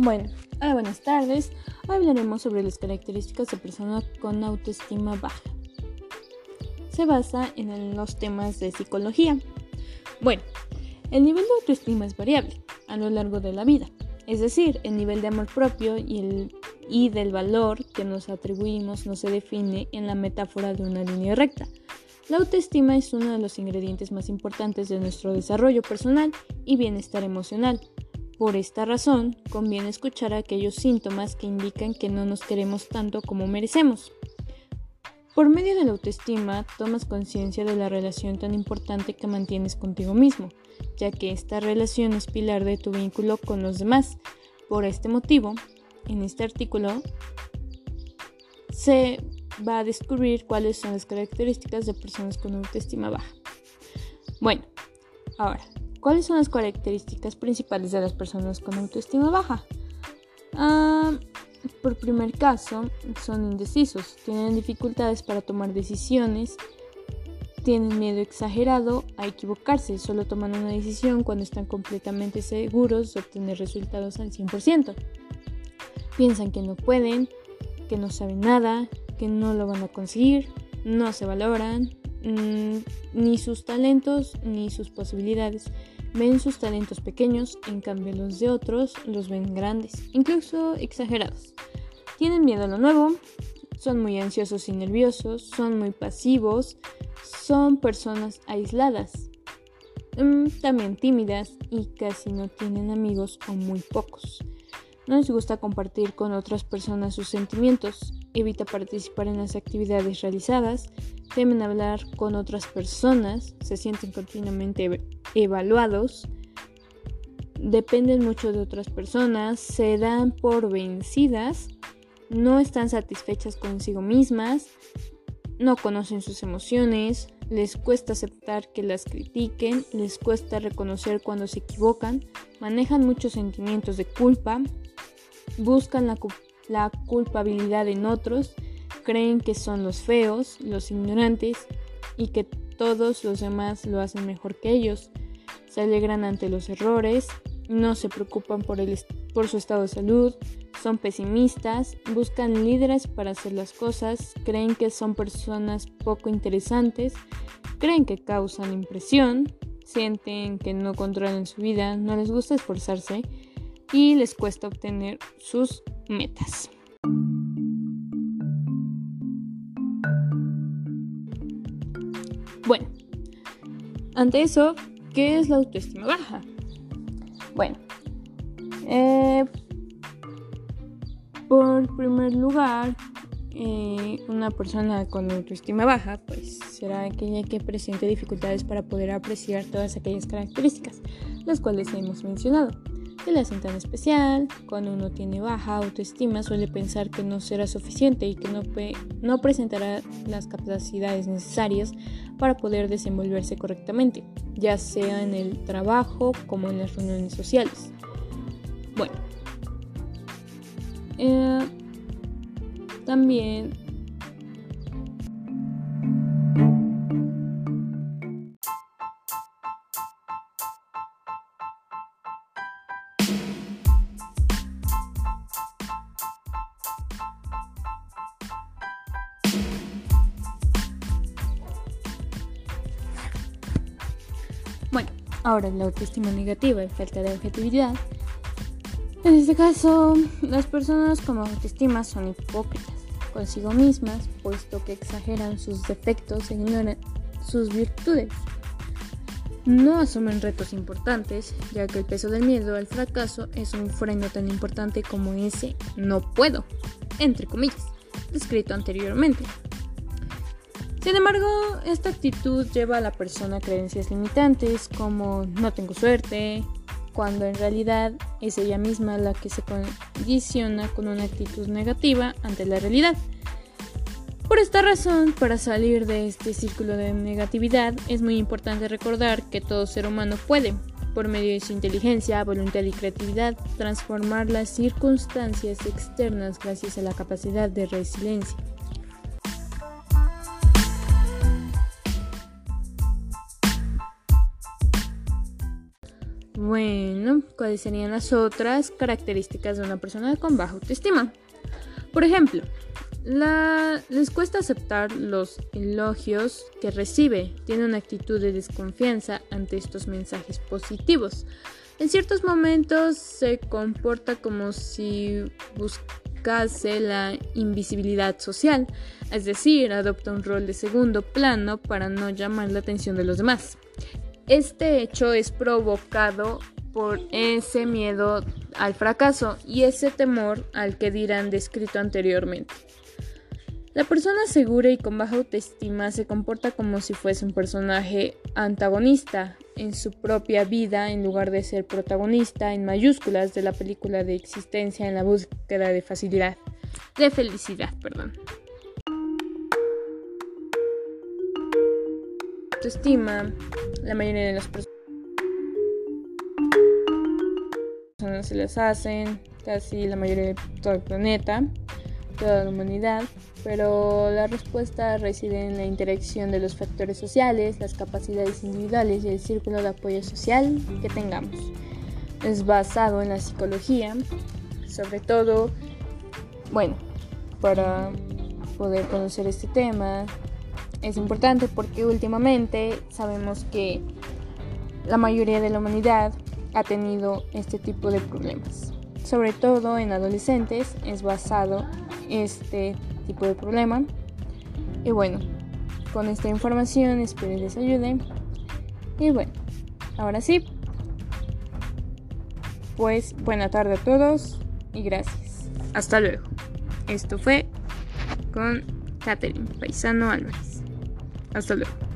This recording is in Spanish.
Bueno, hola, buenas tardes. Hoy hablaremos sobre las características de personas con autoestima baja. Se basa en los temas de psicología. Bueno, el nivel de autoestima es variable a lo largo de la vida, es decir, el nivel de amor propio y, el, y del valor que nos atribuimos no se define en la metáfora de una línea recta. La autoestima es uno de los ingredientes más importantes de nuestro desarrollo personal y bienestar emocional. Por esta razón, conviene escuchar aquellos síntomas que indican que no nos queremos tanto como merecemos. Por medio de la autoestima, tomas conciencia de la relación tan importante que mantienes contigo mismo, ya que esta relación es pilar de tu vínculo con los demás. Por este motivo, en este artículo se va a descubrir cuáles son las características de personas con autoestima baja. Bueno, ahora, ¿Cuáles son las características principales de las personas con autoestima baja? Ah, por primer caso, son indecisos, tienen dificultades para tomar decisiones, tienen miedo exagerado a equivocarse, solo toman una decisión cuando están completamente seguros de obtener resultados al 100%. Piensan que no pueden, que no saben nada, que no lo van a conseguir, no se valoran, Mm, ni sus talentos ni sus posibilidades. Ven sus talentos pequeños, en cambio los de otros los ven grandes, incluso exagerados. Tienen miedo a lo nuevo, son muy ansiosos y nerviosos, son muy pasivos, son personas aisladas, mm, también tímidas y casi no tienen amigos o muy pocos. No les gusta compartir con otras personas sus sentimientos, evita participar en las actividades realizadas, temen hablar con otras personas, se sienten continuamente evaluados, dependen mucho de otras personas, se dan por vencidas, no están satisfechas consigo mismas, no conocen sus emociones, les cuesta aceptar que las critiquen, les cuesta reconocer cuando se equivocan, manejan muchos sentimientos de culpa, buscan la, la culpabilidad en otros, creen que son los feos, los ignorantes y que todos los demás lo hacen mejor que ellos. Se alegran ante los errores, no se preocupan por, el por su estado de salud, son pesimistas, buscan líderes para hacer las cosas, creen que son personas poco interesantes, creen que causan impresión, sienten que no controlan su vida, no les gusta esforzarse y les cuesta obtener sus metas. Bueno, ante eso, ¿qué es la autoestima baja? Bueno, eh, por primer lugar, eh, una persona con autoestima baja, pues será aquella que presente dificultades para poder apreciar todas aquellas características, las cuales hemos mencionado que le hacen tan especial. Cuando uno tiene baja autoestima suele pensar que no será suficiente y que no, no presentará las capacidades necesarias para poder desenvolverse correctamente, ya sea en el trabajo como en las reuniones sociales. Bueno, eh, también ahora la autoestima negativa y falta de objetividad. En este caso, las personas con autoestima son hipócritas consigo mismas, puesto que exageran sus defectos e ignoran sus virtudes. No asumen retos importantes, ya que el peso del miedo al fracaso es un freno tan importante como ese no puedo, entre comillas, descrito anteriormente. Sin embargo, esta actitud lleva a la persona a creencias limitantes como no tengo suerte, cuando en realidad es ella misma la que se condiciona con una actitud negativa ante la realidad. Por esta razón, para salir de este círculo de negatividad, es muy importante recordar que todo ser humano puede, por medio de su inteligencia, voluntad y creatividad, transformar las circunstancias externas gracias a la capacidad de resiliencia. Bueno, ¿cuáles serían las otras características de una persona con baja autoestima? Por ejemplo, les cuesta aceptar los elogios que recibe, tiene una actitud de desconfianza ante estos mensajes positivos. En ciertos momentos se comporta como si buscase la invisibilidad social, es decir, adopta un rol de segundo plano para no llamar la atención de los demás. Este hecho es provocado por ese miedo al fracaso y ese temor al que dirán descrito anteriormente. La persona segura y con baja autoestima se comporta como si fuese un personaje antagonista en su propia vida en lugar de ser protagonista en mayúsculas de la película de existencia en la búsqueda de facilidad, de felicidad, perdón. Autoestima, la mayoría de las personas se las hacen, casi la mayoría de todo el planeta toda la humanidad, pero la respuesta reside en la interacción de los factores sociales, las capacidades individuales y el círculo de apoyo social que tengamos. Es basado en la psicología, sobre todo, bueno, para poder conocer este tema es importante porque últimamente sabemos que la mayoría de la humanidad ha tenido este tipo de problemas. Sobre todo en adolescentes es basado este tipo de problema. Y bueno, con esta información espero les ayude. Y bueno, ahora sí. Pues buena tarde a todos y gracias. Hasta luego. Esto fue con Catherine Paisano Álvarez. Hasta luego.